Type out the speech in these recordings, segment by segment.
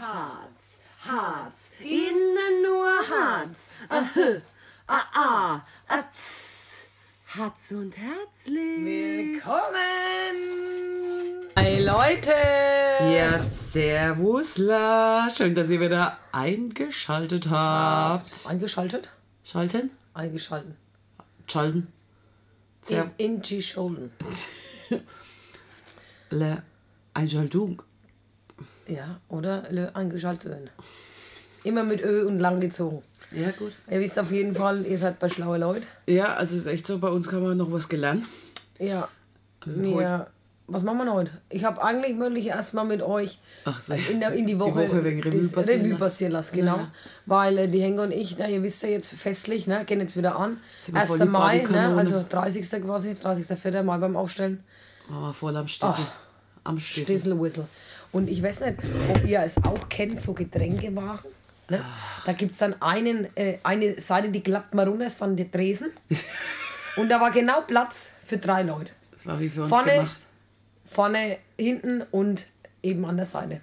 Harz, Harz, innen nur Harz. Ahö, ah, ah, ah, tss. Harz und herzlich. Willkommen! Hi Leute! Ja, servusla. Schön, dass ihr wieder eingeschaltet habt. Eingeschaltet? Schalten? Eingeschalten. Schalten. In, in die Schulden. Le Einschaltung. Ja, oder le eingeschaltet werden. Immer mit Ö und lang gezogen. Ja, gut. Ihr wisst auf jeden Fall, ihr seid bei schlaue Leute. Ja, also ist echt so, bei uns kann man noch was gelernt. Ja. Wir, was machen wir heute? Ich habe eigentlich möglich erstmal mit euch so, in, der, in die die Woche, Woche wegen Revue das passieren Revue lassen. passieren lassen. Genau. Ja. Weil äh, die Henker und ich, na, ihr wisst ja jetzt festlich, ne, gehen jetzt wieder an. Wir 1. voll die Mai, ne, also 30. quasi, 30. Mai beim Aufstellen. Machen wir voll am Stissel. Am Stissel. Stissel Whistle. Und ich weiß nicht, ob ihr es auch kennt, so Getränkewagen. Ne? Da gibt es dann einen, äh, eine Seite, die klappt mal runter, ist dann der Tresen. Und da war genau Platz für drei Leute. Das war wie für uns Vorne, gemacht. vorne, hinten und eben an der Seite.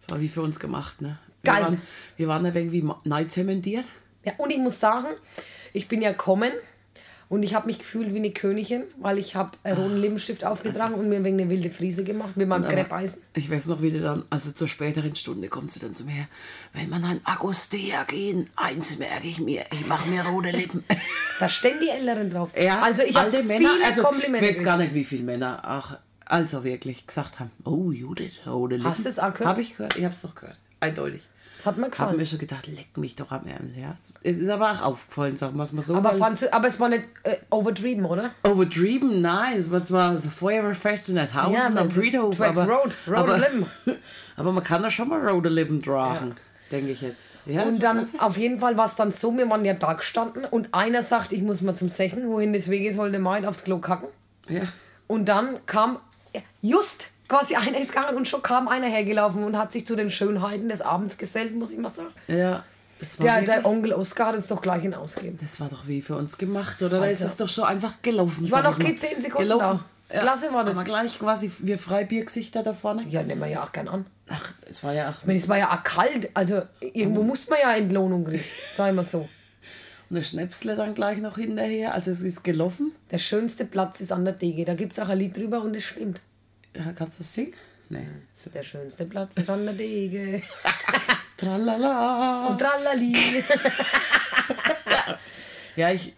Das war wie für uns gemacht, ne? Wir Geil. Waren, wir waren ein wenig wie neid zementiert. Ja, und ich muss sagen, ich bin ja gekommen und ich habe mich gefühlt wie eine Königin, weil ich habe einen roten Lippenstift aufgetragen und mir wegen eine wilde Friese gemacht mit meinem Kreppeisen. Ich weiß noch, wie die dann, also zur späteren Stunde kommt sie dann zu mir. Wenn man ein Agostea gehen, eins merke ich mir, ich mache mir rote Lippen. Da stehen die Älteren drauf. Ja, also ich habe viele Männer, also Komplimente. ich weiß gar nicht, wie viele Männer auch, also wirklich gesagt haben, oh Judith, rote Lippen. Hast du es auch gehört? Habe ich gehört, ich habe es doch gehört, eindeutig. Das hat mir gefallen. mir schon gedacht, leck mich doch am Ärmel, ja. Es ist aber auch aufgefallen, sagen wir es mal so. Aber, fandst du, aber es war nicht äh, overdrieben, oder? Overdrieben, nein, es war zwar so Feuerwehrfest in Hausen Ja, am Friedhof, Twax aber, Road, rote aber, Lippen. aber man kann da schon mal rote Lippen tragen, denke ich jetzt. Ja, Und dann, auf jeden Fall war es dann so, wir waren ja da gestanden und einer sagt, ich muss mal zum Sechen, wohin das Wege sollte meint, aufs Klo kacken. ja. Und dann kam, ja, just quasi einer ist gegangen und schon kam einer hergelaufen und hat sich zu den Schönheiten des Abends gesellt, muss ich mal sagen. ja, das war, Der, der Onkel Oskar hat uns doch gleich hinausgegeben. das war doch wie für uns gemacht, oder? Da ist es doch so einfach gelaufen. Ich war noch keine 10 Sekunden gelaufen. da. Klasse war das. Aber gleich quasi wir Freibiergesichter da vorne. Ja, nehmen wir ja auch gern an. Ach, es war ja auch. Ich meine, es war ja auch kalt, also irgendwo muss man ja Entlohnung kriegen, sagen wir so. Und eine Schnäpsle dann gleich noch hinterher. Also es ist gelaufen. Der schönste Platz ist an der Dege. Da gibt es auch ein Lied drüber und es stimmt. Ja, kannst du singen? Nee. So. Der schönste Platz ist an der Dege. Tralala. Und tralali. Ja, ich.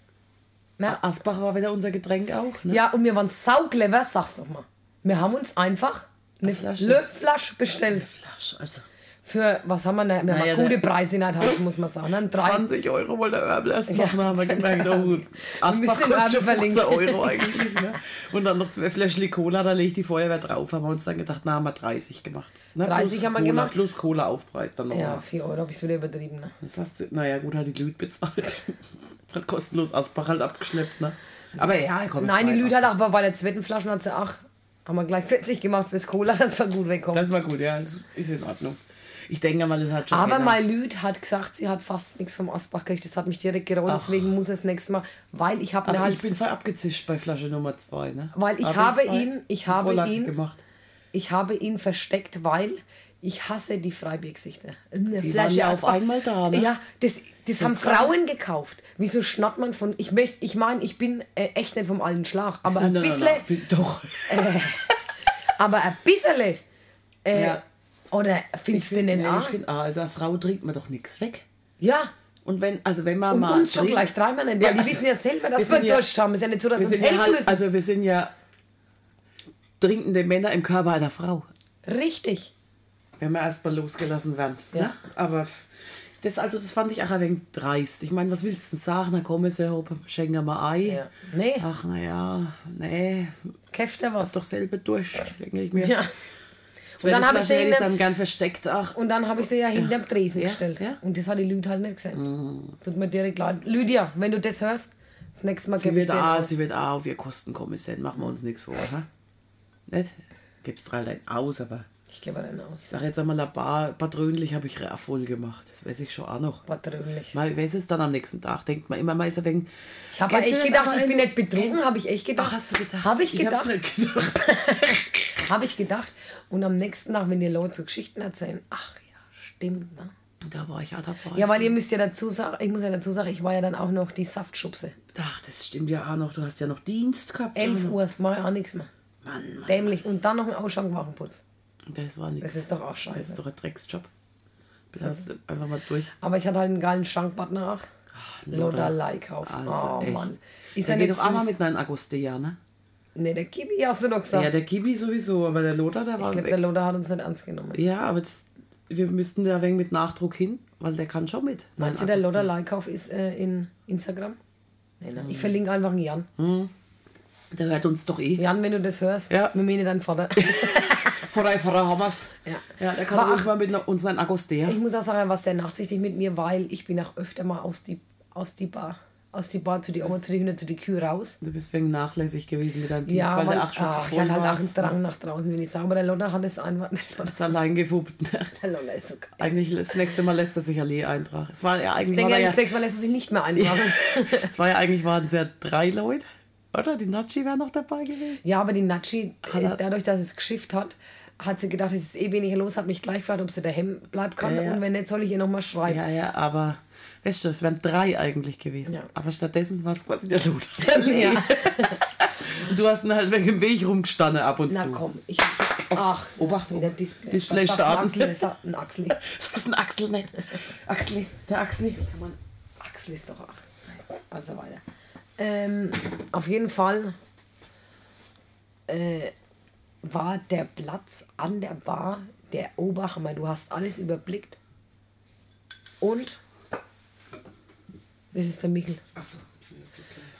Na? Asbach war wieder unser Getränk auch, ne? Ja, und wir waren sauclever, sag's doch mal. Wir haben uns einfach eine Flasche. Flasche, Flasche bestellt. Flasch, also. Für, was haben wir denn? Wir Naja, haben gute Preise in der Hand, muss man sagen. Dann drei, 20 Euro wollte der Örbel erst Ja, machen, da haben wir gemerkt, oh, Asbach kostet Örbel schon 15 verlinken. Euro eigentlich. Ne? Und dann noch zwei Fläschchen Cola, da legt die Feuerwehr drauf. Haben wir uns dann gedacht, na, haben wir 30 gemacht. Ne? 30 plus haben wir Cola, gemacht. Plus Cola-Aufpreis dann noch. Ja, mal. 4 Euro habe ich wieder übertrieben. Ne? Das hast du, naja, gut, hat die Lüd bezahlt. hat kostenlos Asbach halt abgeschleppt, ne? Aber ja, komm. Nein, die war Lüd hat auch, aber bei der zweiten Flasche hat sie auch, haben wir gleich 40 gemacht fürs Cola, dass wir gut wegkommen. Das war gut, ja, es ist in Ordnung. Ich denke mal, das hat schon. Aber mein Lüd hat gesagt, sie hat fast nichts vom Asbach gekriegt. Das hat mich direkt gereut, deswegen muss es nächstes Mal, weil ich habe eine Aber ich Hals, bin voll abgezischt bei Flasche Nummer 2, ne? Weil ich Hab habe bei ihn- ich habe ihn- gemacht. ich habe ihn versteckt, weil ich hasse die Freibiergesichter. Eine Die waren ja auf einmal da, ne? Ja, das, das, haben kann- Frauen gekauft. Wieso schnappt man von, ich möchte, ich meine, ich bin äh, echt nicht vom alten Schlag, aber ein bisschen, Doch. aber ein bisschen, äh, Ja. Oder findest du find- den auch? ich finde, also eine Frau trinkt man doch nichts weg. Ja. Und wenn, also wenn man Und mal. uns schon gleich dreimal nennen, weil Ja, die also, wissen ja selber, dass wir wir sind ja- Durst haben. Ist ja nicht so, dass wir uns ja helfen halt, müssen. also wir sind ja trinkende Männer im Körper einer Frau. Richtig. Wenn wir erst mal losgelassen werden. Ja. Ne? Aber das, also das fand ich auch ein wenig dreist. Ich meine, was willst du denn sagen? Na komm, ist ja schenken wir mal Ei. Ja. Nee. Ach naja, nee, Käft er was. doch selber durch, denke ich mir. Ja. Und dann hab ich sie hätte ich dann gern versteckt. Ach, Und dann habe ich sie ja hinter dem Tresen Ja, gestellt. ja. Mhm. Und das hat die Lüd halt nicht gesehen. Tut mir direkt leid. Lydia, wenn du das hörst, das nächste Mal sie gebe ich wird, dir auch, sie wird auch auf ihr Kosten kommen machen wir uns nichts vor. Ha? Nicht? Gibt's drei Leute aus, aber Ich gebe den aus. ich sage jetzt einmal, ein paar, paar Trönlich habe ich voll gemacht. Das weiß ich schon auch noch. Vertrömlich. Mal weiß es dann am nächsten Tag. Denkt man immer mal ist ein wenig. Ich habe echt gedacht, ich bin in- nicht betrunken, habe ich echt gedacht. Ach, hast du gedacht? Habe ich gedacht. nicht gedacht. Habe ich gedacht. Und am nächsten Tag, wenn die Leute so Geschichten erzählen, ach ja, Stimmt, ne? Da war ich ja dabei. Ja, weil ihr müsst ja dazu sagen, ich muss ja dazu sagen, ich war ja dann auch noch die Saftschubse. Ach, das stimmt ja auch noch. Du hast ja noch Dienst gehabt. 11 Uhr, mache ich auch nichts mehr. Mann, Mann. Dämlich. Und dann noch ein Ausschankwagenputz. Das war nichts. Das ist doch auch Das scheiße. ist doch ein Drecksjob. Das du einfach mal durch. Aber ich hatte halt einen geilen Schankpartner auch. Loda. Loda Leikauf. Also oh echt. Mann. Ist er geht nicht doch auch mal süß? mit einem Agostea, ne? Nee, der Kibi hast du doch gesagt. Ja, der Gibi sowieso, aber der Lothar, der ich war glaube, der Loda hat uns nicht ernst genommen. Ja, aber das, wir müssten da wegen mit Nachdruck hin, weil der kann schon mit. Meinst du, der. Loda Leikauf ist äh, in Instagram? Nee, nein. Ich verlinke einfach einen Jan. Der hört uns doch eh. Jan, wenn du das hörst, Ja. wir meinen deinen Vater. Vorher haben wir's. Ja. Ja, der kann ach- mal mit ne- uns ein Agostea. Ich muss auch sagen, er war sehr nachsichtig mit mir, weil ich bin auch öfter mal aus die, aus die Bar, aus die Bar zu die Oma, zu die Hühner, zu die Kühe raus. Du bist wegen nachlässig gewesen mit deinem Dienst, Ja, weil der acht schon zu ach, ich voll hatte halt auch einen. Drang nach draußen, wenn ich sage, aber der Lotta hat es einfach nicht. Das ist allein gewuppt. Der Lotta ist so geil. Eigentlich das nächste Mal lässt er sich Allee eintragen. Es war ja Ich eigentlich denke, war da das ja, nächste Mal lässt er sich nicht mehr eintragen. es war ja eigentlich waren es ja drei Leute, oder? Die Nachi wäre noch dabei gewesen. ja, aber die Natschi, äh, dadurch, dass es geschifft hat, hat sie gedacht, es ist eh weniger los, hat mich gleich gefragt, ob sie daheim bleiben kann. Ja, ja. Und wenn nicht, soll ich ihr nochmal schreiben. Ja, ja, aber weißt du, es wären drei eigentlich gewesen. Ja. Aber stattdessen war es quasi der Lothar. Ja. Du hast ihn halt wegen dem Weg rumgestanden ab und Na zu. komm, ich Ach, Obacht, wieder Display. Display starten. Axel? Das sagt ein Axel. Das ist ein Axel nicht. Axel, der Axel. Kann man, Axel ist doch auch. Also weiter. Ähm, auf jeden Fall äh, war der Platz an der Bar der Oberhammer. Du hast alles überblickt. Und das ist der Michel.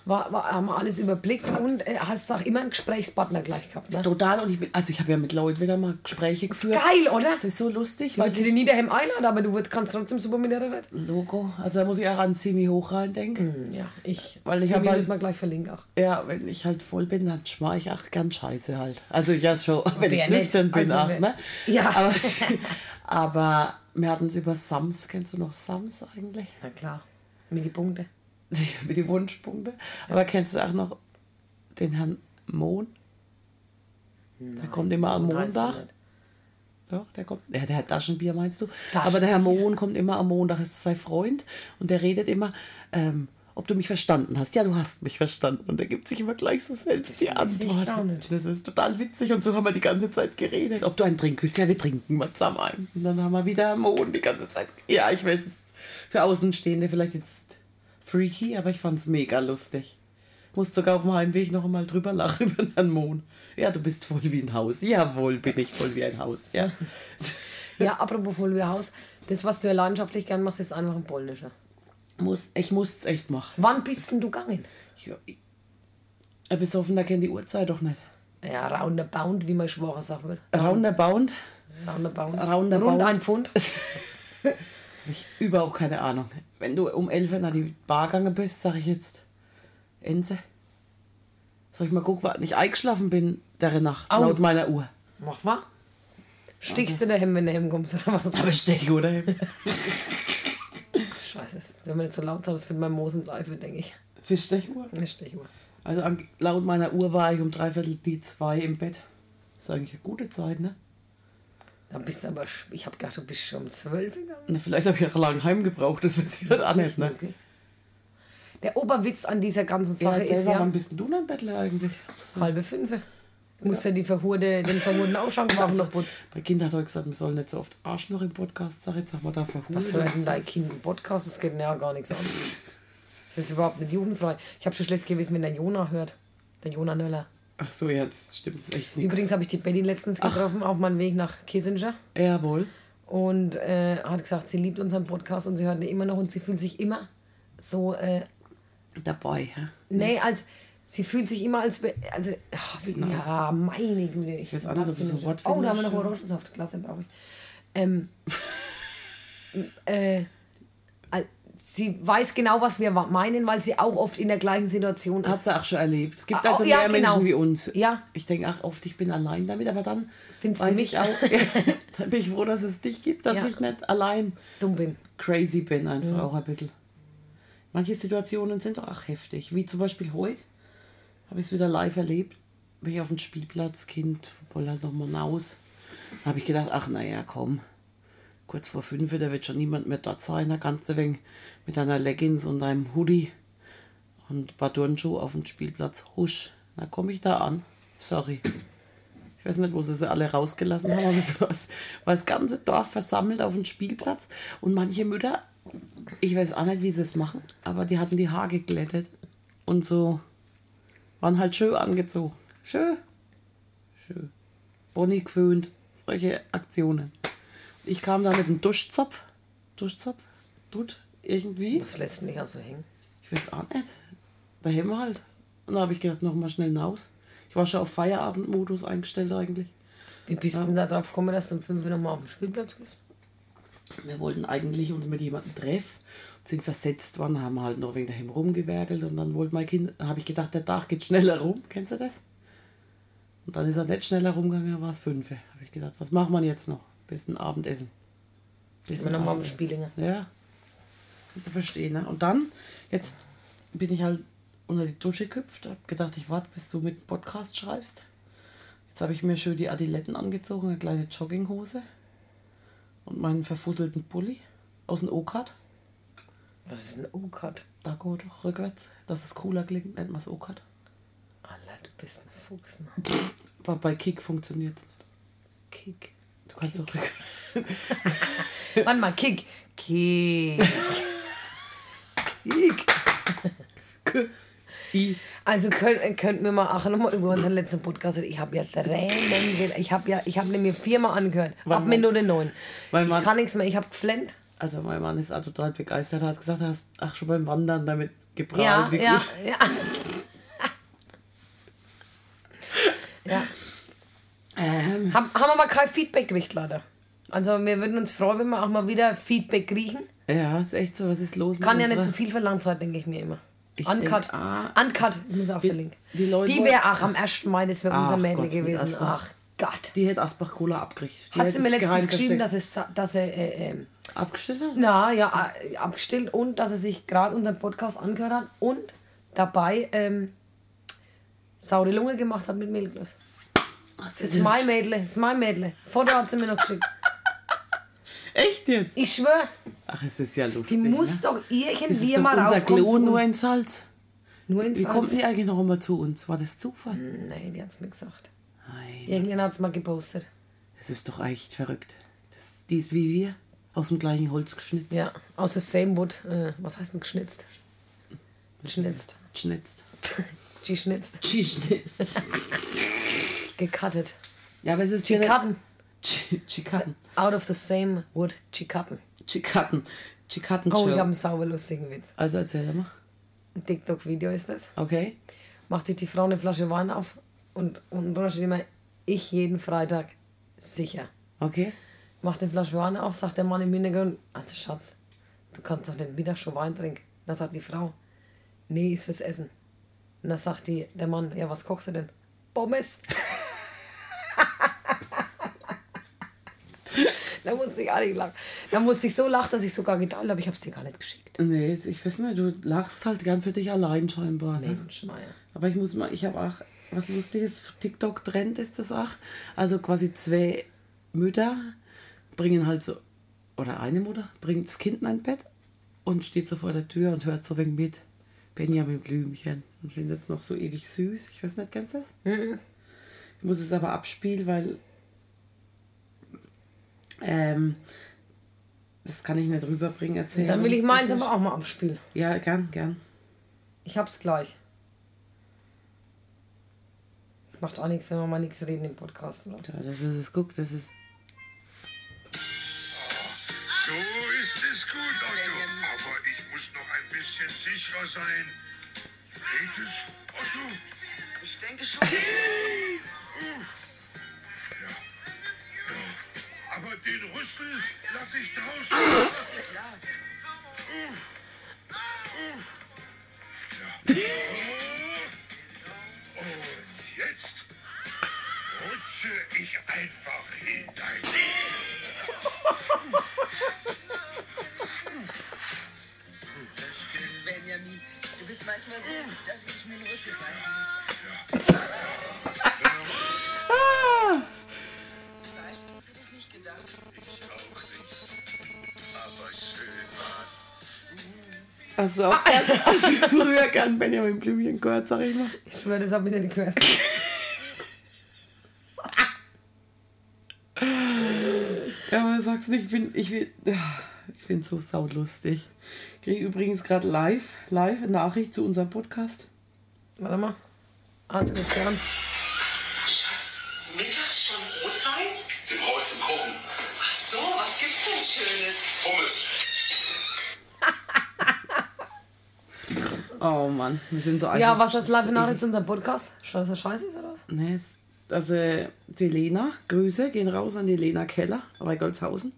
War, war, haben wir alles überblickt und äh, hast auch immer einen Gesprächspartner gleich gehabt. Ne? Total. Und ich bin, also ich habe ja mit Leuten wieder mal Gespräche geführt. Geil, oder? Das ist so lustig. Weil sie den nie daheim einladen, aber du kannst trotzdem super mit der reden. Logo. Also da muss ich auch an Simi hoch rein denken. Ja, ich. Weil ich Sie hab mir halt- das mal gleich verlinken auch. Ja, wenn ich halt voll bin, dann schmar ich auch gern Scheiße halt. Also ich ja schon, wenn Wer ich nicht? nüchtern bin Also auch, ne? Ja. Aber, aber wir hatten es über Sams. Kennst du noch Sams eigentlich? Na klar. Mit die Punkte. Mit die Wunschpunkte. Aber kennst du auch noch den Herrn Mohn? Der kommt immer am Montag. Doch, der kommt. Ja, der hat Taschenbier, meinst du? Taschenbier. Aber der Herr Mohn kommt immer am Montag, ist sein Freund. Und der redet immer, ähm, ob du mich verstanden hast. Ja, du hast mich verstanden. Und er gibt sich immer gleich so selbst die weiß ich Antwort. Das ist total witzig. Und so haben wir die ganze Zeit geredet. Ob du einen Trink willst? Ja, wir trinken mal zusammen ein. Und dann haben wir wieder Herrn Mohn die ganze Zeit. Ja, ich weiß, es für Außenstehende vielleicht jetzt freaky, aber ich fand es mega lustig. Musste sogar auf dem Heimweg noch einmal drüber lachen über den Mohn. Ja, du bist voll wie ein Haus. Jawohl, bin ich voll wie ein Haus. Ja. Ja, apropos Haus, das, was du ja leidenschaftlich gern machst, ist einfach ein polnischer. Muss, ich muss es echt machen. Wann bist denn du gegangen? Ich, ich, ich besoffen, der kennt die Uhrzeit doch nicht. Ja, roundabout, wie man Schwacher sagen will. Roundabout Roundabout. Roundabout. Rund ein Pfund. habe ich überhaupt keine Ahnung. Wenn du um 11 Uhr nach die Bar gegangen bist, sage ich jetzt Ense. Soll ich mal gucken, wann ich eingeschlafen bin, der Nacht, Au. laut meiner Uhr. Mach mal. Stichst du daheim, wenn du heimkommst oder was? Aber stech, oder? Scheiße, wenn man nicht so laut sagt, das mein Moos ins Eifel, denke ich. Für Stechuhr? Eine Stechuhr. Also an, laut meiner Uhr war ich um dreiviertel die zwei im Bett. Das ist eigentlich eine gute Zeit, ne? Da bist du aber, ich habe gedacht, du bist schon um 12 gegangen. Vielleicht habe ich auch lange heimgebraucht, das weiß ich halt auch nicht, ne? Okay. Der Oberwitz an dieser ganzen Ja, Sache erzähl ist ja wann bist denn du denn Bettler eigentlich? So. halbe fünf. Muss ja die verhurde, den verhurten Ausschank noch putzen. Bei Kindern hat er gesagt, wir sollen nicht so oft Arschloch im Podcast sagen. Jetzt sag mal da verhuren. Was hört denn dein Kind im Podcast? Das geht ja gar nichts an. Das ist überhaupt nicht jugendfrei. Ich habe schon schlecht gewesen, wenn der Jona hört. Der Jona Nöller. Ach so, ja, das stimmt, das ist echt nichts. Übrigens habe ich die Betty letztens getroffen auf meinem Weg nach Kissinger. Jawohl. Und äh, hat gesagt, sie liebt unseren Podcast und sie hört ihn immer noch und sie fühlt sich immer so, äh, Dabei, ja. nee, als, sie fühlt sich immer als, also, ach, ja, meine Güte. Ich weiß auch nicht, ob du so Wort Oh, da haben wir noch. Orangensaft, Klasse brauche ich. Ähm, äh, sie weiß genau, was wir meinen, weil sie auch oft in der gleichen Situation ist. Hast du auch schon erlebt. Es gibt Ah, also oh, ja, mehr genau. Menschen wie uns. Ja. Ich denke auch oft, ich bin allein damit, aber dann Findest du weiß mich? ich auch, ja, bin ich froh, dass es dich gibt, dass Ja. ich nicht allein Dumm bin. crazy bin, einfach Mhm. auch ein bisschen. Manche Situationen sind doch auch heftig, wie zum Beispiel heute habe ich es wieder live erlebt. Bin ich auf dem Spielplatz, Kind, wollte halt nochmal raus. Da habe ich gedacht, ach naja, komm, kurz vor fünf, da wird schon niemand mehr dort sein. Kannst du wegen mit deiner Leggings und deinem Hoodie und ein paar Turnschuhe auf dem Spielplatz. Husch, da komme ich da an. Sorry. Ich weiß nicht, wo sie sie alle rausgelassen haben, aber so war das ganze Dorf versammelt auf dem Spielplatz. Und manche Mütter, ich weiß auch nicht, wie sie es machen, aber die hatten die Haare geglättet und so waren halt schön angezogen. Schön. Schön. Bonnie geföhnt. Solche Aktionen. Ich kam da mit einem Duschzopf. Duschzopf? Tut irgendwie. Was lässt denn nicht so hängen? Ich weiß auch nicht. Da hängen wir halt. Und da habe ich gedacht, noch mal schnell hinaus. Ich war schon auf Feierabendmodus eingestellt eigentlich. Wie bist du denn da drauf gekommen, dass du um 5 Uhr nochmal auf den Spielplatz gehst? Wir wollten eigentlich uns mit jemandem treffen, sind versetzt worden, haben halt noch wegen daheim rumgewerkelt und dann wollte mein Kind, habe ich gedacht, der Tag geht schneller rum. Kennst du das? Und dann ist er nicht schneller rumgegangen, dann war es fünf. Habe ich gedacht, was machen wir jetzt noch? Bis ein Abendessen. Bis Wir auf den Abendessen. Spielinger. Ja. Kannst du verstehen, ne? Und dann, jetzt bin ich halt unter die Dusche gehüpft, hab gedacht, ich warte, bis du mit dem Podcast schreibst. Jetzt habe ich mir schön die Adiletten angezogen, eine kleine Jogginghose und meinen verfusselten Pulli aus dem O-Cut. Was ist ein O-Cut? Da geht rückwärts, dass es cooler klingt, nennt man es O-Cut. Alter, du bist ein Fuchs, ne? Aber bei Kick funktioniert es nicht. Kick. Du kannst doch rück. Warte mal, Kick. Kick. Kick! K- I. Also könnt, könnt wir mal auch nochmal über unseren letzten Podcast reden. Ich habe ja Tränen. Ich habe ja, ich habe mir viermal angehört. Ab Weil man- Minute neun. Ich man- kann nichts mehr. Ich habe geflennt. Also mein Mann ist auch total begeistert, er hat gesagt, er hast ach schon beim Wandern damit geprahlt, Ja, wie ja, gut. ja. ja. Haben, haben aber kein Feedback gekriegt, leider. Also wir würden uns freuen, wenn wir auch mal wieder Feedback kriegen. ja, ist echt so, was ist los Kann ja nicht zu viel verlangt sein, denke ich mir immer. Ich Uncut. denk, ah. Uncut, ich muss auch verlinken. die die wollen- wäre auch am 1. Mai, das wäre unser Mädel gewesen. Asbach. Ach Gott. Die hätte Asbach-Cola abgekriegt. Die Hat sie mir letztens geschrieben, dass es, dass er, äh, ähm, Abgestellt hat? na ja, äh, abgestillt und dass er sich gerade unseren Podcast angehört hat und dabei ähm, saure Lunge gemacht hat mit Milchglas. Das ist mein Mädel, das ist mein Mädel. Foto hat sie mir noch geschickt. Echt jetzt? Ich schwöre, Ach, es ist ja lustig. die muss ne? doch Das irgendwie ist doch mal unser raufkommen Klon nur in Salz. Nur ins Wie kommt Salz. die eigentlich noch immer zu uns? War das Zufall? Nee, die hat's mir gesagt. Nein. Irgendjemand hat's mal gepostet. Das ist doch echt verrückt. Das, die ist wie wir. Aus dem gleichen Holz geschnitzt. Ja, aus der Same Wood. Äh, was heißt denn geschnitzt? Geschnitzt. Geschnitzt. Geschnitzt. Geschnitzt. Gecuttet. ja, aber es ist Chikatten. Chikatten. Out of the same wood. Chikatten. Chikatten. Chikatten. Oh, ich habe einen sauber lustigen Witz. Also erzähl mal. Ein TikTok-Video ist das. Okay. Macht sich die Frau eine Flasche Wein auf und unten drunter steht immer, ich jeden Freitag sicher. Okay. Macht eine Flasche Wein auf, sagt der Mann im Hintergrund, also Schatz, du kannst doch nicht Mittag schon Wein trinken. Dann sagt die Frau, nee, ist fürs Essen. Und dann sagt die, der Mann, ja, was kochst du denn? Pommes. da musste ich auch nicht lachen. Da musste ich so lachen, dass ich sogar geteilt habe. Ich habe es dir gar nicht geschickt. Nee, ich weiß nicht, du lachst halt gern für dich allein scheinbar. Ne? Menschmeier. Aber ich muss mal, ich habe auch was Lustiges, TikTok-Trend ist das auch. Also quasi zwei Mütter bringen halt so, oder eine Mutter bringt das Kind in ein Bett und steht so vor der Tür und hört so wegen mit Benjamin Blümchen und findet es noch so ewig süß. Ich weiß nicht, kennst du das? Ich muss es aber abspielen, weil ähm, das kann ich nicht rüberbringen, erzählen. Dann will ich meins aber auch mal abspielen. Ja, gern, gern. Ich hab's gleich. Das macht auch nichts, wenn wir mal nichts reden im Podcast, oder? Ja, das ist es, guck, das ist. So ist es gut, Otto. Aber ich muss noch ein bisschen sicherer sein. Geht es, Otto? Ich denke schon. Aber den Rüssel lasse ich draußen. Ja. Und jetzt rutsche ich einfach hinein. Benjamin, du bist manchmal so, dass ich mehr den Rüssel fassen Vielleicht Also, auch ah, gern, also früher gern Benjamin Blümchen gehört, sag ich mal. Ich schwöre, das habe ich nicht gehört. ja, aber sag's nicht, ich bin, ich bin, ich bin so saulustig. Ich Kriege übrigens gerade live, live Nachricht zu unserem Podcast. Warte mal. Ah, jetzt geht's an. Pommes. Oh Mann, wir sind so Ja, einfach- was ist live Nachricht zu unserem Podcast? Schon, dass das scheiße ist oder was? Nee, es- also die Lena, Grüße gehen raus an die Lena Keller bei Golzhausen.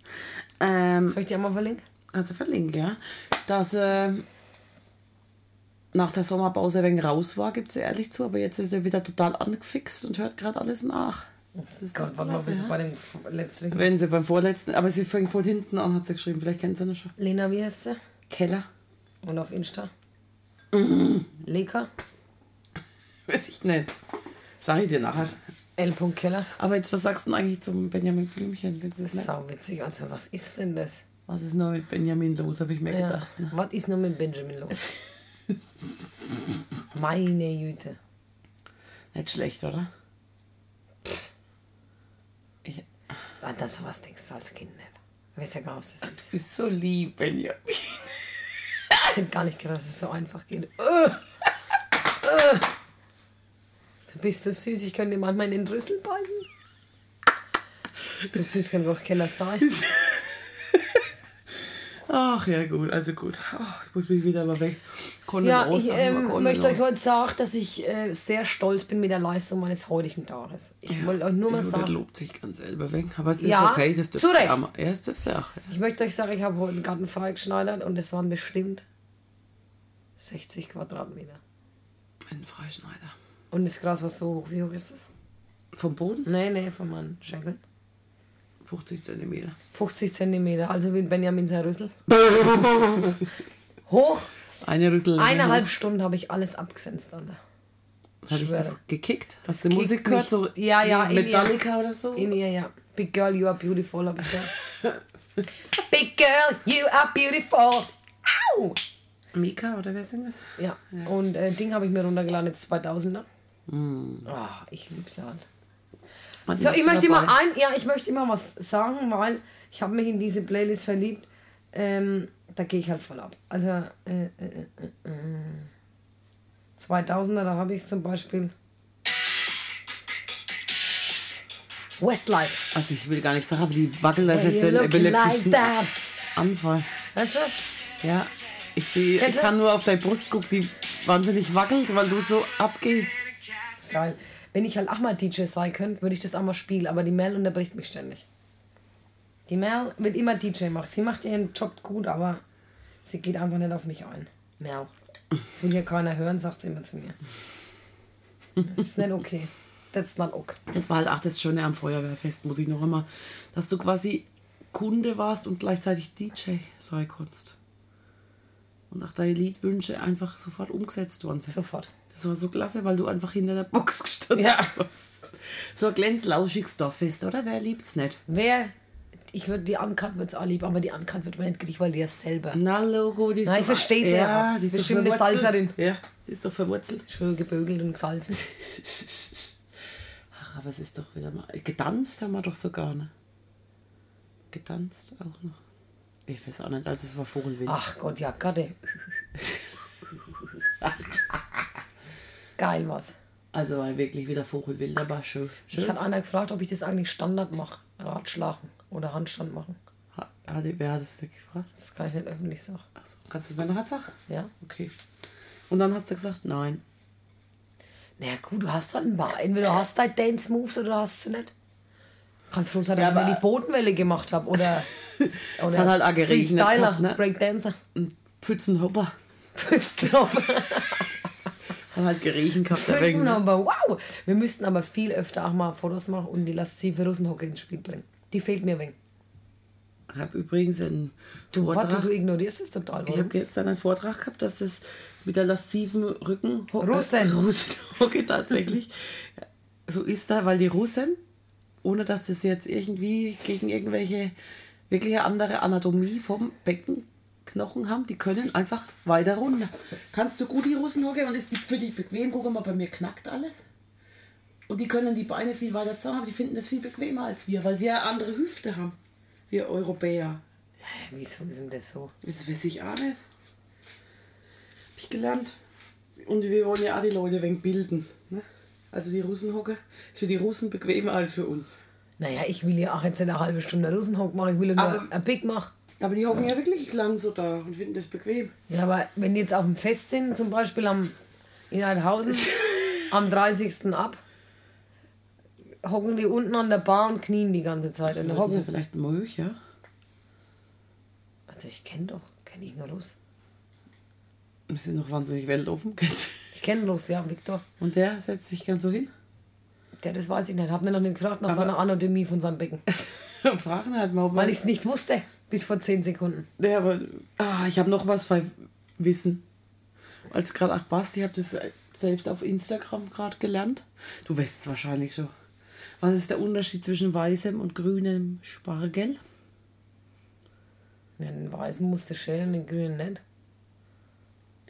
Ähm, Soll ich dir mal verlinken? also verlinke, ja. Dass äh, nach der Sommerpause ein wenig raus war, gibt sie ehrlich zu, aber jetzt ist er wieder total angefixt und hört gerade alles nach. Das ist Gott, warte mal, bis ja? bei den letzten. Wenn sie beim vorletzten, aber sie fängt von hinten an, hat sie geschrieben, vielleicht kennt sie noch schon. Lena, wie heißt sie? Keller. Und auf Insta? Leka? Weiß ich nicht. Sag ich dir nachher. L. Keller? Aber jetzt, was sagst du denn eigentlich zum Benjamin Blümchen? Das nicht? Sau witzig, also was ist denn das? Was ist noch mit Benjamin los, habe ich mir Ja. gedacht. Ne? Was ist noch mit Benjamin los? Meine Güte. Nicht schlecht, oder? Ich An das sowas denkst du als Kind nicht. Ich weiß ja gar nicht, was das ist. bist so lieb, Benjamin. Ich hätte gar nicht gedacht, dass es so einfach geht. Du bist so süß, ich könnte dir manchmal in den Rüssel beißen. So süß kann doch keiner sein. Ach ja, gut, also gut. Ach, ich muss mich wieder mal weg. Conny Ja, ich ähm, möchte euch heute sagen, dass ich äh, sehr stolz bin mit der Leistung meines heutigen Tages. Ich wollte euch nur mal Ja, Das sagen, lobt sich ganz selber weg. Aber es ist Ja, okay, das dürfst du Recht. ja. Ja, das dürfst du auch. Ja. ich möchte euch sagen, ich habe heute einen Garten freigeschneidert und es waren bestimmt 60 Quadratmeter. Ein Freischneider. Und das Gras war so hoch. Wie hoch ist es? Vom Boden? Nee, nee, von meinen Schenkeln. 50 Zentimeter. 50 Zentimeter, also wie Benjamin sein Rüssel. Hoch. Eine Rüssel. Eineinhalb Stunden habe ich alles abgesenzt, Alter. Habe ich das gekickt? Hast du Musik gehört? mich. So Ja, ja, in ihr- Metallica oder so? In ihr, ja. Big girl, you are beautiful, habe ich gehört. Big girl, you are beautiful. Au! Mika oder wer singt das? Ja, und äh, Ding habe ich mir runtergeladen, jetzt 2000er. Ah, ich liebe es halt. Was So, ich möchte dabei? immer ein, ja, ich möchte immer was sagen, weil ich habe mich in diese Playlist verliebt. Ähm, da gehe ich halt voll ab. Also äh, äh, äh, äh. 2000er, da habe ich zum Beispiel Westlife. Also ich will gar nicht sagen, aber die wackeln Hey, jetzt looking epileptischen like. Anfall. Weißt du? Ja. Ich, seh, ich kann nur auf deine Brust gucken, die wahnsinnig wackelt, weil du so abgehst. Geil. Wenn ich halt auch mal DJ sein könnte, würde ich das auch mal spielen, aber die Mel unterbricht mich ständig. Die Mel will immer DJ machen. Sie macht ihren Job gut, aber sie geht einfach nicht auf mich ein. Mel. Das will hier keiner hören, sagt sie immer zu mir. Das ist nicht okay. That's not okay. Das war halt auch das Schöne am Feuerwehrfest, muss ich noch immer, dass du quasi Kunde warst und gleichzeitig DJ sein konntest. Und auch deine Liedwünsche einfach sofort umgesetzt worden sind. Sofort. Das war so klasse, weil du einfach hinter der Box gestanden Ja. hast. So ein glänzlauschiges Dorffest, oder? Wer liebt's nicht? Wer, ich würde die Uncut wird's auch lieb, aber die Uncut wird man nicht kriegen, weil die ist selber. Na, Logo, die ist Nein, ich doch- versteh sie ja auch. die ist Bestimmt eine. Salzerin. Ja, die ist doch verwurzelt. Schön gebögelt und gesalzen. Ach, aber es ist doch wieder mal. Getanzt haben wir doch sogar, ne? Getanzt auch noch. Ich weiß auch nicht, also es war Vogelwild. Ach Gott, ja, gerade. Geil was. Also war wirklich wieder Vogelwild, aber schön. Ich schön. hat einer gefragt, ob ich das eigentlich Standard mache. Ratschlagen oder Handstand machen. Ha- Hat, wer hat es dir gefragt? Das kann ich nicht öffentlich sagen. Achso, kannst du es mir nachher sagen? Ja? Okay. Und dann hast du gesagt, nein. Naja, gut, du hast halt ein paar. Entweder du hast deine Dance Moves oder du hast sie nicht. Kann froh sein, dass Ja, ich mir die Bodenwelle gemacht habe. Oder, oder hat halt auch geregnet Freestyler, gehabt, ne? Breakdancer. Pfützenhopper. Pfützenhopper. Hat halt geriechen gehabt. ne? Pfützenhopper, wow. Wir müssten aber viel öfter auch mal Fotos machen und die laszive Russenhocke ins Spiel bringen. Die fehlt mir wegen. Ich habe übrigens einen Du, warte, Vortrag. du ignorierst es total. Ich habe gestern einen Vortrag gehabt, dass das mit der lasziven Rücken Russen. Russenhocke tatsächlich so ist da, weil die Russen, ohne dass das jetzt irgendwie gegen irgendwelche wirkliche andere Anatomie vom Becken Knochen haben, die können einfach weiter runter. Kannst du gut die Russenhocke und ist die für dich bequem? Guck mal, bei mir knackt alles. Und die können die Beine viel weiter zusammen haben. Die finden das viel bequemer als wir, weil wir andere Hüfte haben. Wir Europäer. Hä, Wieso ist denn das so? Das weiß ich auch nicht. Hab ich gelernt. Und wir wollen ja auch die Leute wenig bilden. Ne? Also die Russenhocke ist für die Russen bequemer als für uns. Naja, ich will ja auch jetzt eine halbe Stunde Russenhock machen, ich will ja nur Aber- ein Big machen. Aber die hocken ja wirklich lang so da und finden das bequem. Ja, aber wenn die jetzt auf dem Fest sind, zum Beispiel am, in Althausen, am 30. ab, hocken die unten an der Bar und knien die ganze Zeit. Und hocken sie vielleicht Molch, ja? Also ich kenne doch, kenne ich nur Russ. Wir sind noch wahnsinnig weltoffen. kennst Ich kenne Russ, ja, Viktor. Und der setzt sich gern so hin. Der, das weiß ich nicht. Hab mir noch nicht gefragt nach Aber- seiner Anatomie von seinem Becken. Fragen halt mal, ob Weil man... ich es nicht wusste, bis vor 10 Sekunden. Ja, aber ah, ich habe noch was bei Wissen. Als gerade ach Basti, ich habe das selbst auf Instagram gerade gelernt. Du weißt es wahrscheinlich schon. Was ist der Unterschied zwischen weißem und grünem Spargel? Ja, den weißen musste schälen, den grünen nicht.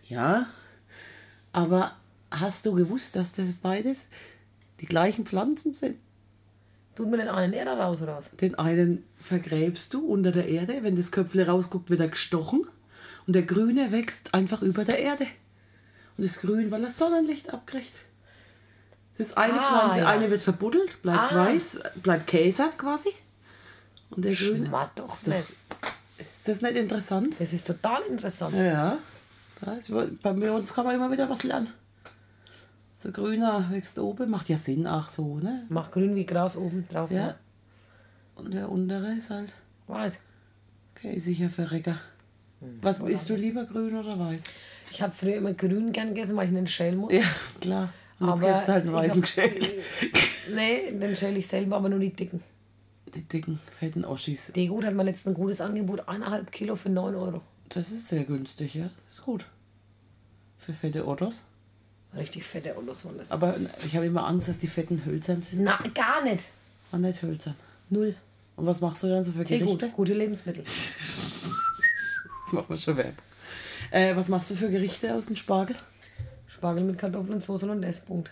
Ja, aber hast du gewusst, dass das beides die gleichen Pflanzen sind? Tut mir den einen eher raus oder was? Den einen vergräbst du unter der Erde, wenn das Köpfle rausguckt, wird er gestochen. Und der Grüne wächst einfach über der Erde. Und das Grün, weil er Sonnenlicht abkriegt. Das ist eine Ah, Pflanze, ja. eine wird verbuddelt, bleibt Ah. weiß, bleibt käsert quasi. Und der Grüne. Doch Ist, nicht. ist das nicht interessant? Das ist total interessant. Ja. Da ist, bei uns kann man immer wieder was lernen. So grüner wächst oben, macht ja Sinn, auch so, ne? Mach grün wie Gras oben drauf. Ja. Und der untere ist halt Weiß. Okay, sicher Verrecker. Was isst du lieber, grün oder weiß? Ich habe früher immer grün gern gegessen, weil ich nicht schälen muss. Ja, klar. Und jetzt Aber gibst du halt einen weißen Geschenk. Nee, den schäle ich selber, aber nur die dicken. Die dicken, fetten Oschis. Degut hat mir letztens ein gutes Angebot, eineinhalb Kilo für 9 Euro. Das ist sehr günstig, ja. Ist gut. Für fette Ottos. Richtig fette Autos waren das. Aber ich habe immer Angst, dass die fetten hölzern sind. Na, gar nicht. Und nicht hölzern. Null. Und was machst du dann so für Tegut, Gerichte? gute Lebensmittel. Das machen wir schon Werbung. Äh, was machst du für Gerichte aus dem Spargel? Spargel mit Kartoffeln, Soße und Esspunkt.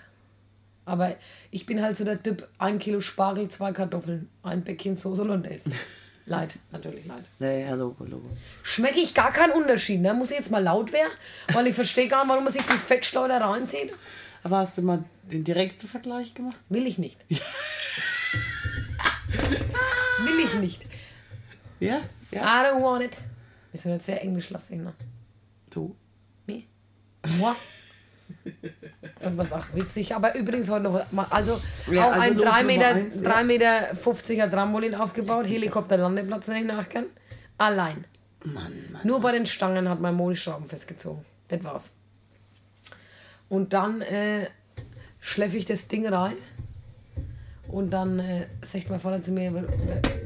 Aber ich bin halt so der Typ, ein Kilo Spargel, zwei Kartoffeln, ein Päckchen Soße und Essen. Leid, natürlich leid. Nee, ja, Logo, Logo. Schmecke ich gar keinen Unterschied, ne? Muss ich jetzt mal laut werden, weil ich verstehe gar nicht, warum man sich die Fettschleuder reinzieht. Aber hast du mal den direkten Vergleich gemacht? Will ich nicht. Will ich nicht. Ja? Ja. I don't want it. Wir sind jetzt sehr englischlastig, ne? Du. Nee. Moi. Irgendwas auch witzig. Aber übrigens heute noch mal, also Ja, auch also ein los 3 Nummer Meter, eins, ja. 3 Meter 50er Trampolin aufgebaut, Helikopterlandeplatz, den ich nachkann. Allein. Mann, Mann. Nur bei den Stangen hat mein Modi Schrauben festgezogen. Das war's. Und dann äh, schleppe ich das Ding rein. Und dann äh, sagt mein Vater zu mir, "Wa-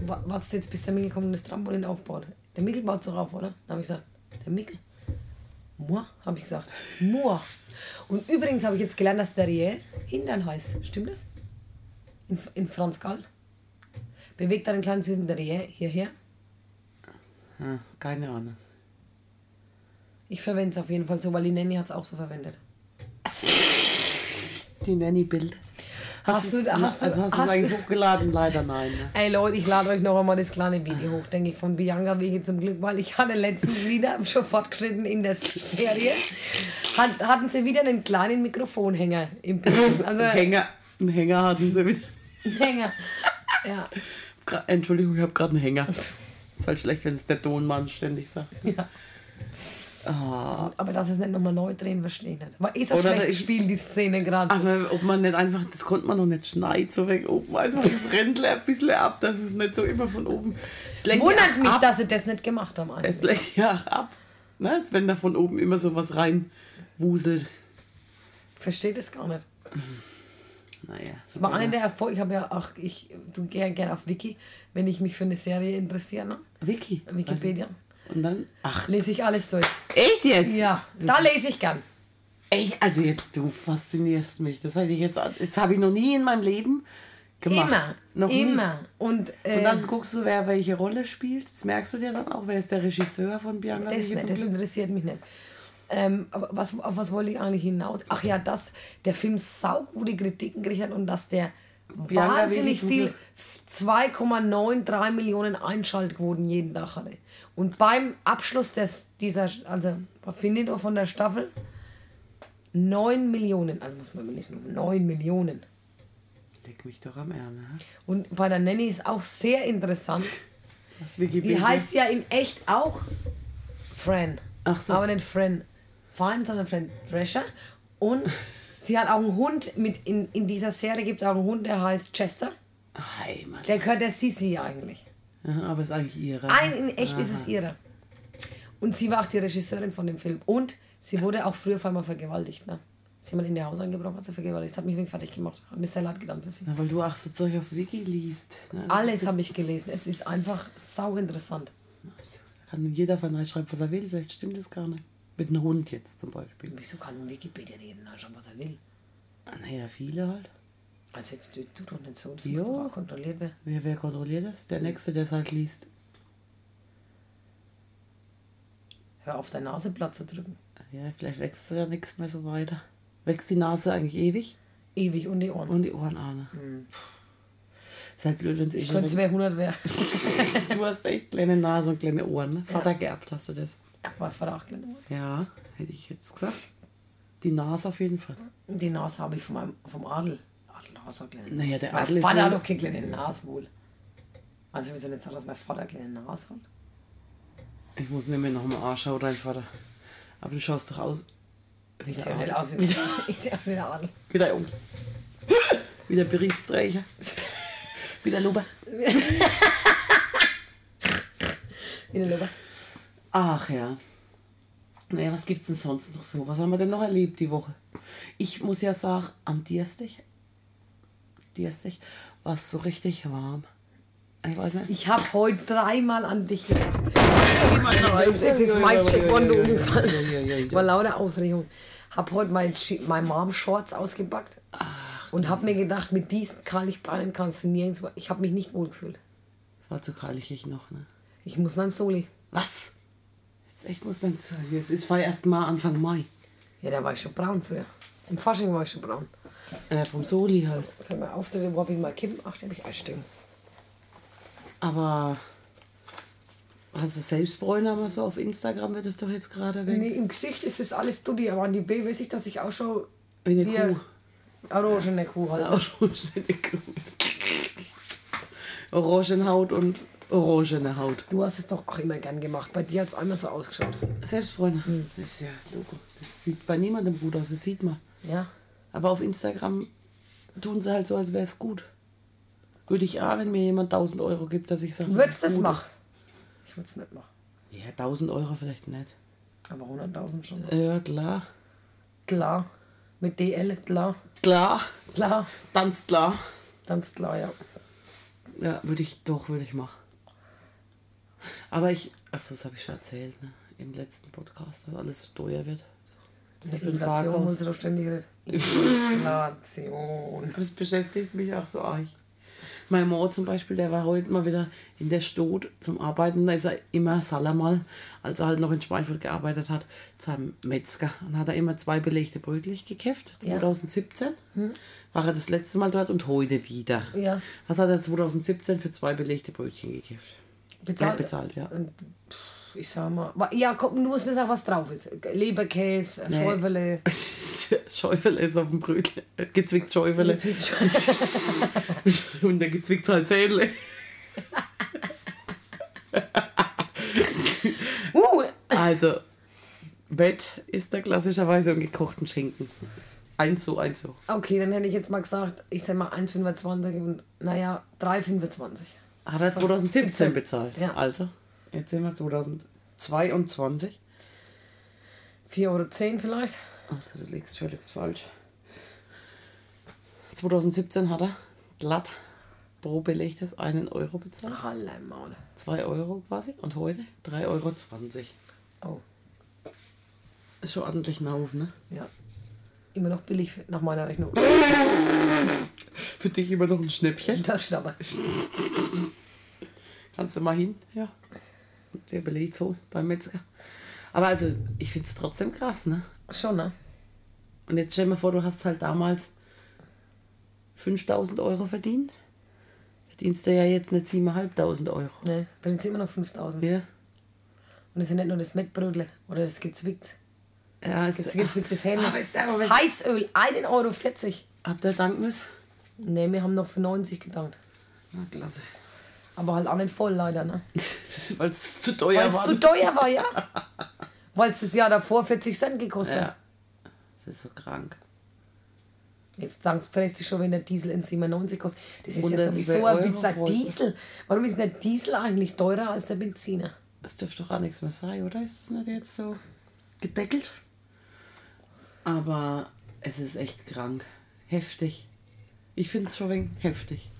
wa- wartest jetzt, bis der Mikkel kommt und das Trampolin aufbaut. Der Mikkel baut so rauf, oder? Dann habe ich gesagt, der Mikkel? Moi, habe ich gesagt. Moi. Und übrigens habe ich jetzt gelernt, dass Derrière Hintern heißt. Stimmt das? In, in Franz Gall. Bewegt einen kleinen süßen Derrière hierher. Ah, keine Ahnung. Ich verwende es auf jeden Fall so, weil die Nanny hat es auch so verwendet. Die Nanny-Bild. Hast du's- du- hast du- also hast du es hast eigentlich hochgeladen? Leider nein. Ne? Ey Leute, ich lade euch noch einmal das kleine Video hoch, denke ich, von Bianca Wege zum Glück, weil ich hatte letztens wieder, schon fortgeschritten in der Serie, hat, hatten sie wieder einen kleinen Mikrofonhänger im Bild. Also Hänger, einen Hänger hatten sie wieder. Hänger. Ja. Entschuldigung, ich habe gerade einen Hänger. Ist halt schlecht, wenn es der Tonmann ständig sagt. ja. Aber dass es nicht nochmal neu drehen, verstehe ich nicht. Eh so Oder schlecht ich- gespielt, die Szene gerade. Aber ob man nicht einfach, das konnte man noch nicht schneiden, so weg oben einfach das Rändle ein bisschen ab, dass es nicht so immer von oben. Es Wundert mich, ab. dass sie das nicht gemacht haben. Es lenkt ja auch ab. Ne? Als wenn da von oben immer so was rein wuselt. Ich verstehe das gar nicht. Naja. Das war einer der Erfolge. Ich habe ja auch, ich tu gerne gern auf Wiki, wenn ich mich für eine Serie interessiere. Ne? Wiki. Wikipedia. Und dann. Ach, Lese ich alles durch. echt jetzt? Ja, Das da lese ich gern. Echt, also jetzt, du faszinierst mich. Das hätte ich jetzt. Das habe ich noch nie in meinem Leben gemacht? Immer. Noch nie? immer. Und, äh, Und dann guckst du, wer welche Rolle spielt. Das merkst du dir dann auch. Wer ist der Regisseur von Bianca? das, nicht, zum das interessiert mich nicht. Ähm, aber was, auf was wollte ich eigentlich hinaus? Ach ja, dass der Film saugute Kritiken gekriegt hat und dass der Bianca wahnsinnig viel, Glück. 2,93 Millionen Einschaltquoten jeden Tag hatte. Und beim Abschluss des, dieser, also Finito von der Staffel, 9 Millionen, also muss man überlegen, 9 Millionen. Leg mich doch am Ärmel. Und bei der Nanny ist auch sehr interessant. Das Wikipedia. Die heißt ja in echt auch Fran. Ach so. Aber nicht Fran Fine, sondern Fran Drescher. Und sie hat auch einen Hund mit, in, in dieser Serie gibt es auch einen Hund, der heißt Chester. Heimat. Der gehört der Sissi eigentlich. Ja, aber ist eigentlich ihre. Ein, in echt ist es ihre. Und sie war auch die Regisseurin von dem Film. Und sie wurde auch früher vor allem vergewaltigt. Ne? Sie hat mal in ihr Haus eingebrochen, hat sie vergewaltigt. Das hat mich wirklich fertig gemacht. Hat mir sehr leid getan für sie. Ja, weil du auch so Zeug auf Wiki liest. Ne? Alles habe ich gelesen. Es ist einfach sau interessant. Kann jeder von euch schreiben, was er will. Vielleicht stimmt das gar nicht. Mit einem Hund jetzt zum Beispiel. Wieso kann Wikipedia reden? Schon was er will. Naja, viele halt. Also jetzt du, du doch nicht so, das Jo. muss doch auch kontrolliert werden. Wer, wer kontrolliert das? Der Nächste, der es halt liest. Hör auf, deine Nase platt zu drücken. Ja, vielleicht wächst ja nichts mehr so weiter. Wächst die Nase eigentlich ewig? Ewig und die Ohren. Und die Ohren auch. Ne? Ist halt blöd, wenn es ich könnte es wäre 100 wäre. Du hast echt kleine Nase und kleine Ohren. Ne? Vater geerbt hast du das. Kleine Ohren. Ja, hätte ich jetzt gesagt. Die Nase auf jeden Fall. Die Nase habe ich von meinem, vom Adel. Adel hat kleine Naja, der Mein Adel Vater hat doch keine kleine Nase wohl. Also wir sind jetzt sagen, dass mein Vater eine kleine Nase hat. Ich muss nicht mehr noch mal anschauen, dein Vater. Aber du schaust doch aus. Wie Ich der sehe nicht Adel. aus wie, ich sehe aus wie der Adel. Wie der Onkel. Wie der Briefträger. Wie der Luber. Wie der Lober. Ach ja. Naja, was gibt's denn sonst noch so? Was haben wir denn noch erlebt die Woche? Ich muss ja sagen, am Dienstag, Dienstag war es so richtig warm. Ich weiß nicht. Ich habe heute dreimal an dich gedacht. Es ist mein Check One umgefallen. War lauter Aufregung. Hab heute mein, mein Mom Shorts ausgepackt. und hab mir gedacht, mit diesen Kallichbeinen kannst du nirgendwo. Ich habe mich nicht wohl gefühlt. Das war zu krallig noch, ne? Ich muss nach Soli. Was? Echt muss dann zu. Es ist war erst mal Anfang Mai. Ja, da war ich schon braun früher. Im Fasching war ich schon braun. Äh, vom Soli halt. Für mein Auftritt, wo hab ich mal kippen? Ach, den hab ich einstecken. Aber hast du Selbstbräuner mal so auf Instagram, wird das doch jetzt gerade weg. Nee, im Gesicht ist es alles Dudi, aber an die B weiß ich, dass ich auch schon Wie eine Kuh. orangene Kuh halt. Orangene Kuh. Orangenhaut und orangene Haut. Du hast es doch auch immer gern gemacht. Bei dir hat es einmal so ausgeschaut. Selbstbräuner. Das ist ja Logo. Das sieht bei niemandem gut aus, das sieht man. Ja. Aber auf Instagram tun sie halt so, als wäre es gut. Würde ich auch, wenn mir jemand 1000 Euro gibt, dass ich sage, Würdest du das machen? Ich würde es nicht machen. Ja, 1000 Euro vielleicht nicht. Aber 100.000 schon. Ja, klar. Klar. Mit DL, klar. Klar. Klar. Ganz klar. Ganz klar, ja. Ja, würde ich doch, würde ich machen. Aber ich, ach so, das habe ich schon erzählt, ne? Im letzten Podcast, dass alles so teuer wird. Für den Inflation muss doch ständig reden. Inflation. Das beschäftigt mich auch so arg. Mein Mann zum Beispiel, der war heute mal wieder in der Stadt zum Arbeiten. Da ist er immer Salamal, als er halt noch in Schweinfurt gearbeitet hat, zu einem Metzger. Und hat er immer zwei belegte Brötlich gekämpft. Ja. 2017 war er das letzte Mal dort und heute wieder. Ja. Was hat er 2017 für zwei belegte Brötchen gekämpft? Bezahlt? Ja, bezahlt, ja. Ich sag mal. Ja, komm, du musst mir sagen, was drauf ist. Leberkäse, Nee. Schäufele. Schäufele ist auf dem Brötchen. Gezwickt Schäufele. Und der gezwickt halt Schädle. Uh, Also, Bett ist da klassischerweise und gekochten Schinken. Eins so, eins so. okay, dann hätte ich jetzt mal gesagt, ich sag mal 1,25 und naja, 3,25. Hat er 2017 17. bezahlt. Ja. Also, jetzt sind wir 2022. 4,10 Euro vielleicht. Also, du liegst völlig falsch. 2017 hat er glatt pro belegtes einen Euro bezahlt. Halle Maul. 2 Euro quasi. Und heute 3,20 Euro. Oh, Ist schon ordentlich ein Haufen, ne? ja. Immer noch billig nach meiner Rechnung. Für dich immer noch ein Schnäppchen. Da Schnapper. Kannst du mal hin? Ja. Der belegt so beim Metzger. Aber also, ich finde es trotzdem krass, ne? Schon, ne? Und jetzt stell dir mal vor, du hast halt damals 5000 Euro verdient. Verdienst du ja jetzt nicht 7500 Euro. Ne, sind immer noch 5000. Ja. Und es ist ja nicht nur das Mettbrötle oder das gezwickt. Ja, es, Das gezwicktes Hemd. Ah, weißt du, aber weißt- Heizöl, 1,40 Euro. Habt ihr danken müssen? Ne, wir haben noch für 90 gedankt. Na, klasse. Aber halt auch nicht voll leider, ne? Weil es zu teuer Weil es war. zu teuer war, ja. Weil es das Jahr davor 40 Cent gekostet hat. Ja. Das ist so krank. Jetzt dankst du schon, wenn der Diesel in 97 kostet. Das ist ja 102 sowieso ein Euro Witz. Der Folge. Diesel. Warum ist der Diesel eigentlich teurer als der Benziner? Das dürfte doch auch nichts mehr sein, oder? Ist es nicht jetzt so gedeckelt? Aber es ist echt krank. Heftig. Ich finde es schon wegen heftig.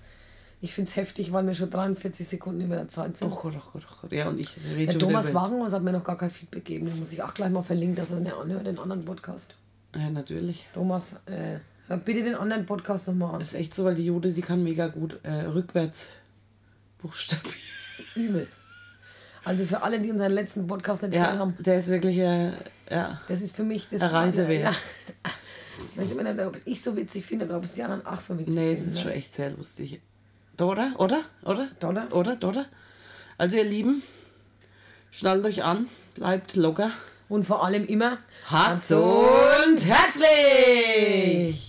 Ich finde es heftig, weil wir schon 43 Sekunden über der Zeit sind. Oh Gott, oh Gott, oh Gott. Ja, und ich rede der schon Thomas. Wagenhaus hat mir noch gar kein Feedback gegeben. Den muss ich auch gleich mal verlinken, dass er nicht anhört, den anderen Podcast. Ja, natürlich. Thomas, äh, hör bitte den anderen Podcast nochmal an. Das ist echt so, weil die Jude, die kann mega gut äh, rückwärts buchstabieren. Übel. Also für alle, die unseren letzten Podcast nicht Ja, haben, der ist wirklich, äh, ja. das ist für mich das. Eine Reise wert. Ja. Ich weiß immer nicht, ob es ich so witzig finde oder ob es die anderen auch so witzig Nee, es finden. ist schon echt sehr lustig. Oder? Oder? Oder? Oder? Oder? Oder? Also ihr Lieben, schnallt euch an, bleibt locker. Und vor allem immer Hart und herzlich!